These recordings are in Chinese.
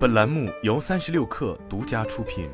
本栏目由三十六氪独家出品。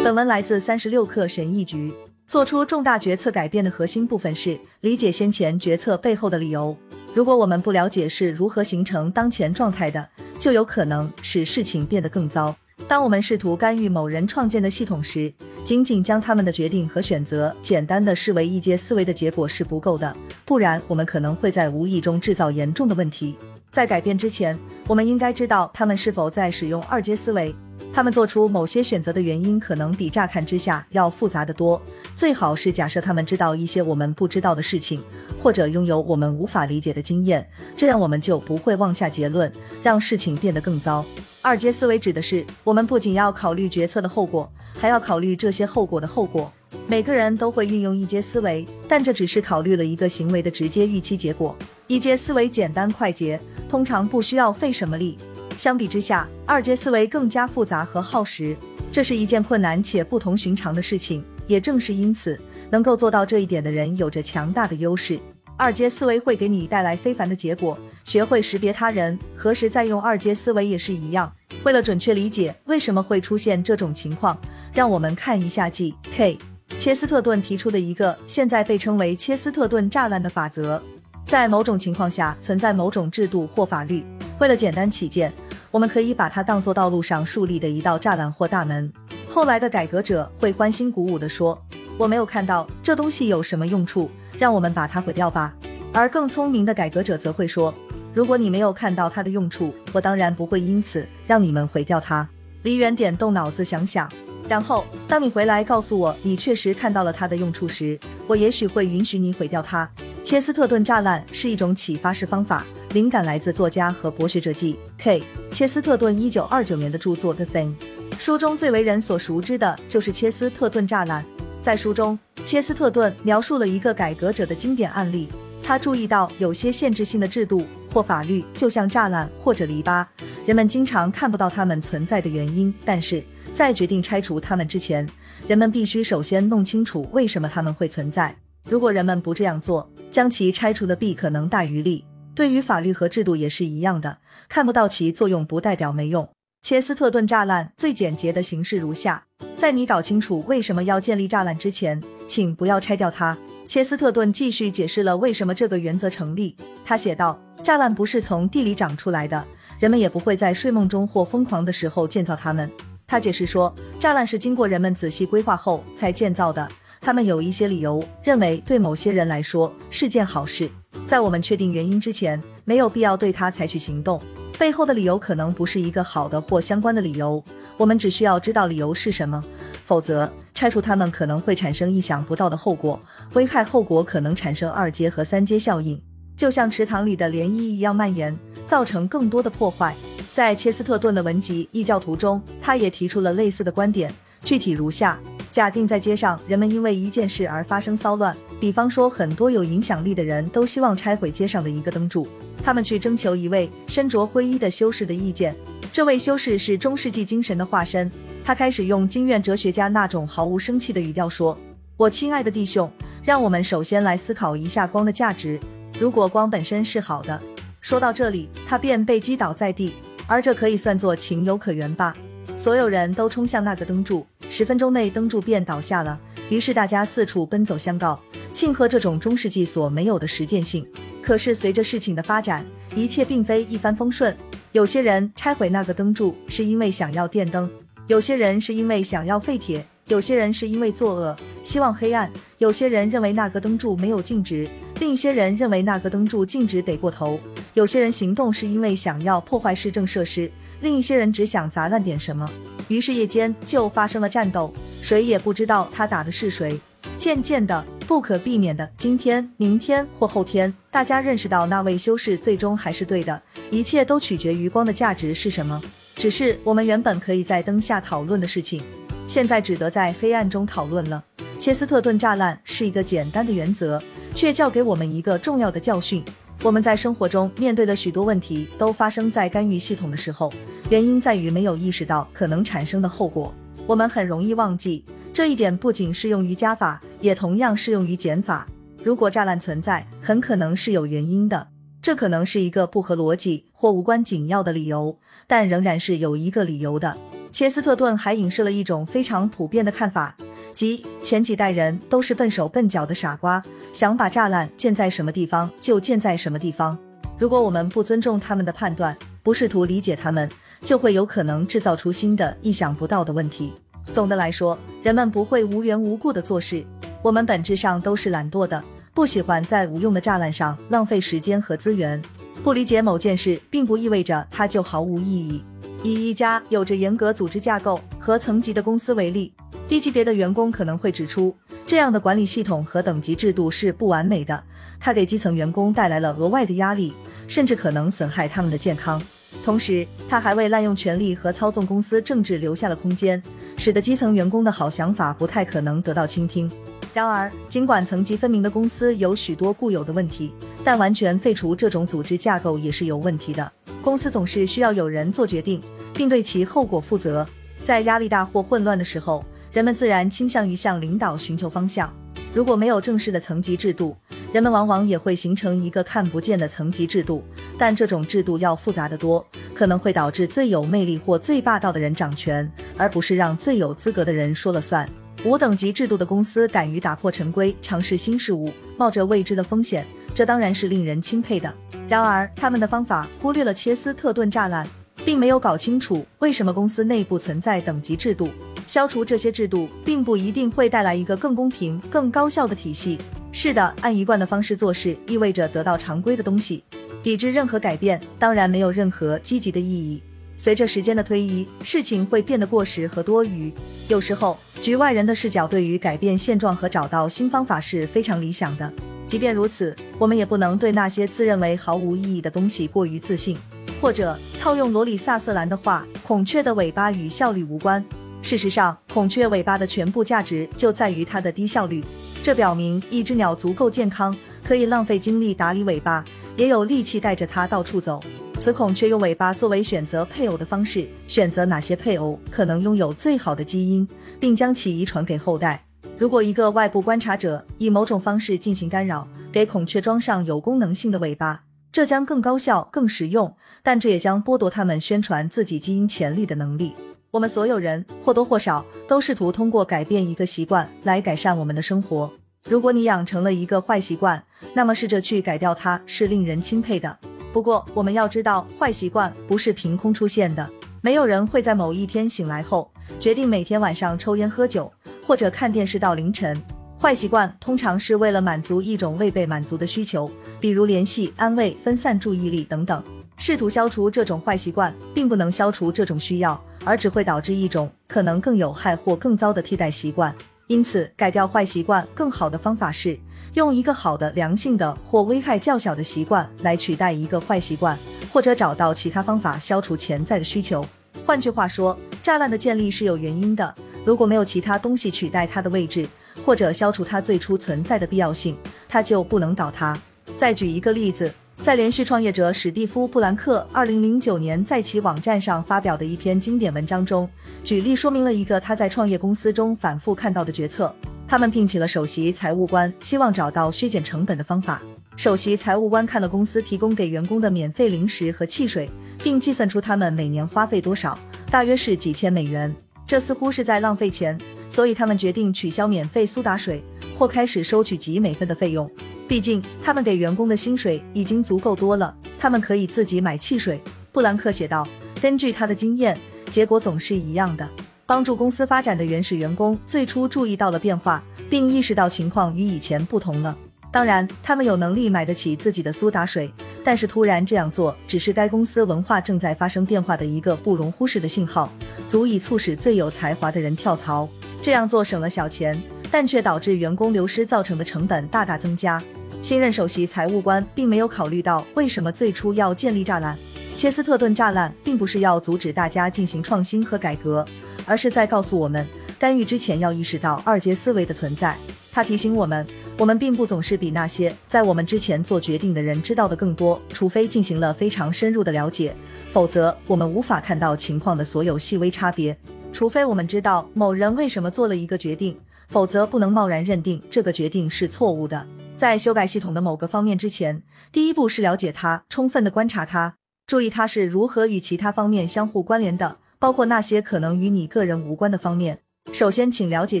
本文来自三十六氪神译局。做出重大决策改变的核心部分是理解先前决策背后的理由。如果我们不了解是如何形成当前状态的，就有可能使事情变得更糟。当我们试图干预某人创建的系统时，仅仅将他们的决定和选择简单的视为一阶思维的结果是不够的，不然我们可能会在无意中制造严重的问题。在改变之前，我们应该知道他们是否在使用二阶思维。他们做出某些选择的原因可能比乍看之下要复杂的多。最好是假设他们知道一些我们不知道的事情，或者拥有我们无法理解的经验，这样我们就不会妄下结论，让事情变得更糟。二阶思维指的是，我们不仅要考虑决策的后果，还要考虑这些后果的后果。每个人都会运用一阶思维，但这只是考虑了一个行为的直接预期结果。一阶思维简单快捷，通常不需要费什么力。相比之下，二阶思维更加复杂和耗时，这是一件困难且不同寻常的事情。也正是因此，能够做到这一点的人有着强大的优势。二阶思维会给你带来非凡的结果。学会识别他人何时再用二阶思维也是一样。为了准确理解为什么会出现这种情况，让我们看一下 G.K. 切斯特顿提出的一个现在被称为切斯特顿栅栏的法则。在某种情况下存在某种制度或法律，为了简单起见，我们可以把它当作道路上树立的一道栅栏或大门。后来的改革者会欢欣鼓舞地说：“我没有看到这东西有什么用处，让我们把它毁掉吧。”而更聪明的改革者则会说。如果你没有看到它的用处，我当然不会因此让你们毁掉它。离远点，动脑子想想，然后当你回来告诉我你确实看到了它的用处时，我也许会允许你毁掉它。切斯特顿栅栏是一种启发式方法，灵感来自作家和博学者记 K 切斯特顿一九二九年的著作《The Thing》。书中最为人所熟知的就是切斯特顿栅栏。在书中，切斯特顿描述了一个改革者的经典案例。他注意到有些限制性的制度或法律，就像栅栏或者篱笆，人们经常看不到它们存在的原因。但是在决定拆除它们之前，人们必须首先弄清楚为什么它们会存在。如果人们不这样做，将其拆除的弊可能大于利。对于法律和制度也是一样的，看不到其作用不代表没用。切斯特顿栅栏最简洁的形式如下：在你搞清楚为什么要建立栅栏之前，请不要拆掉它。切斯特顿继续解释了为什么这个原则成立。他写道：“栅栏不是从地里长出来的，人们也不会在睡梦中或疯狂的时候建造它们。”他解释说，栅栏是经过人们仔细规划后才建造的。他们有一些理由认为对某些人来说是件好事。在我们确定原因之前，没有必要对它采取行动。背后的理由可能不是一个好的或相关的理由。我们只需要知道理由是什么，否则。拆除它们可能会产生意想不到的后果，危害后果可能产生二阶和三阶效应，就像池塘里的涟漪一样蔓延，造成更多的破坏。在切斯特顿的文集《异教徒》中，他也提出了类似的观点，具体如下：假定在街上人们因为一件事而发生骚乱，比方说很多有影响力的人都希望拆毁街上的一个灯柱，他们去征求一位身着灰衣的修士的意见。这位修士是中世纪精神的化身。他开始用经验哲学家那种毫无生气的语调说：“我亲爱的弟兄，让我们首先来思考一下光的价值。如果光本身是好的，说到这里，他便被击倒在地，而这可以算作情有可原吧。所有人都冲向那个灯柱，十分钟内灯柱便倒下了。于是大家四处奔走相告，庆贺这种中世纪所没有的实践性。可是随着事情的发展，一切并非一帆风顺。有些人拆毁那个灯柱是因为想要电灯。”有些人是因为想要废铁，有些人是因为作恶，希望黑暗；有些人认为那个灯柱没有径直，另一些人认为那个灯柱径直得过头；有些人行动是因为想要破坏市政设施，另一些人只想砸烂点什么。于是夜间就发生了战斗，谁也不知道他打的是谁。渐渐的，不可避免的，今天、明天或后天，大家认识到那位修士最终还是对的，一切都取决于光的价值是什么。只是我们原本可以在灯下讨论的事情，现在只得在黑暗中讨论了。切斯特顿栅栏是一个简单的原则，却教给我们一个重要的教训：我们在生活中面对的许多问题都发生在干预系统的时候，原因在于没有意识到可能产生的后果。我们很容易忘记这一点，不仅适用于加法，也同样适用于减法。如果栅栏存在，很可能是有原因的。这可能是一个不合逻辑或无关紧要的理由，但仍然是有一个理由的。切斯特顿还影射了一种非常普遍的看法，即前几代人都是笨手笨脚的傻瓜，想把栅栏建在什么地方就建在什么地方。如果我们不尊重他们的判断，不试图理解他们，就会有可能制造出新的意想不到的问题。总的来说，人们不会无缘无故的做事，我们本质上都是懒惰的。不喜欢在无用的栅栏上浪费时间和资源。不理解某件事，并不意味着它就毫无意义。以一家有着严格组织架构和层级的公司为例，低级别的员工可能会指出，这样的管理系统和等级制度是不完美的，它给基层员工带来了额外的压力，甚至可能损害他们的健康。同时，它还为滥用权力和操纵公司政治留下了空间，使得基层员工的好想法不太可能得到倾听。然而，尽管层级分明的公司有许多固有的问题，但完全废除这种组织架构也是有问题的。公司总是需要有人做决定，并对其后果负责。在压力大或混乱的时候，人们自然倾向于向领导寻求方向。如果没有正式的层级制度，人们往往也会形成一个看不见的层级制度，但这种制度要复杂得多，可能会导致最有魅力或最霸道的人掌权，而不是让最有资格的人说了算。无等级制度的公司敢于打破陈规，尝试新事物，冒着未知的风险，这当然是令人钦佩的。然而，他们的方法忽略了切斯特顿栅栏，并没有搞清楚为什么公司内部存在等级制度。消除这些制度，并不一定会带来一个更公平、更高效的体系。是的，按一贯的方式做事，意味着得到常规的东西。抵制任何改变，当然没有任何积极的意义。随着时间的推移，事情会变得过时和多余。有时候，局外人的视角对于改变现状和找到新方法是非常理想的。即便如此，我们也不能对那些自认为毫无意义的东西过于自信。或者套用罗里萨瑟兰的话：“孔雀的尾巴与效率无关。”事实上，孔雀尾巴的全部价值就在于它的低效率。这表明，一只鸟足够健康，可以浪费精力打理尾巴，也有力气带着它到处走。此孔雀用尾巴作为选择配偶的方式，选择哪些配偶可能拥有最好的基因，并将其遗传给后代。如果一个外部观察者以某种方式进行干扰，给孔雀装上有功能性的尾巴，这将更高效、更实用，但这也将剥夺他们宣传自己基因潜力的能力。我们所有人或多或少都试图通过改变一个习惯来改善我们的生活。如果你养成了一个坏习惯，那么试着去改掉它是令人钦佩的。不过，我们要知道，坏习惯不是凭空出现的。没有人会在某一天醒来后决定每天晚上抽烟喝酒，或者看电视到凌晨。坏习惯通常是为了满足一种未被满足的需求，比如联系、安慰、分散注意力等等。试图消除这种坏习惯，并不能消除这种需要，而只会导致一种可能更有害或更糟的替代习惯。因此，改掉坏习惯更好的方法是。用一个好的、良性的或危害较小的习惯来取代一个坏习惯，或者找到其他方法消除潜在的需求。换句话说，栅栏的建立是有原因的。如果没有其他东西取代它的位置，或者消除它最初存在的必要性，它就不能倒塌。再举一个例子，在连续创业者史蒂夫·布兰克二零零九年在其网站上发表的一篇经典文章中，举例说明了一个他在创业公司中反复看到的决策。他们聘请了首席财务官，希望找到削减成本的方法。首席财务官看了公司提供给员工的免费零食和汽水，并计算出他们每年花费多少，大约是几千美元。这似乎是在浪费钱，所以他们决定取消免费苏打水，或开始收取几美分的费用。毕竟他们给员工的薪水已经足够多了，他们可以自己买汽水。布兰克写道：“根据他的经验，结果总是一样的。”帮助公司发展的原始员工最初注意到了变化，并意识到情况与以前不同了。当然，他们有能力买得起自己的苏打水，但是突然这样做只是该公司文化正在发生变化的一个不容忽视的信号，足以促使最有才华的人跳槽。这样做省了小钱，但却导致员工流失造成的成本大大增加。新任首席财务官并没有考虑到为什么最初要建立栅栏。切斯特顿栅栏并不是要阻止大家进行创新和改革。而是在告诉我们，干预之前要意识到二阶思维的存在。他提醒我们，我们并不总是比那些在我们之前做决定的人知道的更多，除非进行了非常深入的了解，否则我们无法看到情况的所有细微差别。除非我们知道某人为什么做了一个决定，否则不能贸然认定这个决定是错误的。在修改系统的某个方面之前，第一步是了解它，充分的观察它，注意它是如何与其他方面相互关联的，包括那些可能与你个人无关的方面。首先，请了解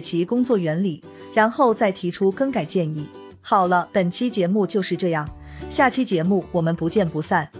其工作原理，然后再提出更改建议。好了，本期节目就是这样，下期节目我们不见不散。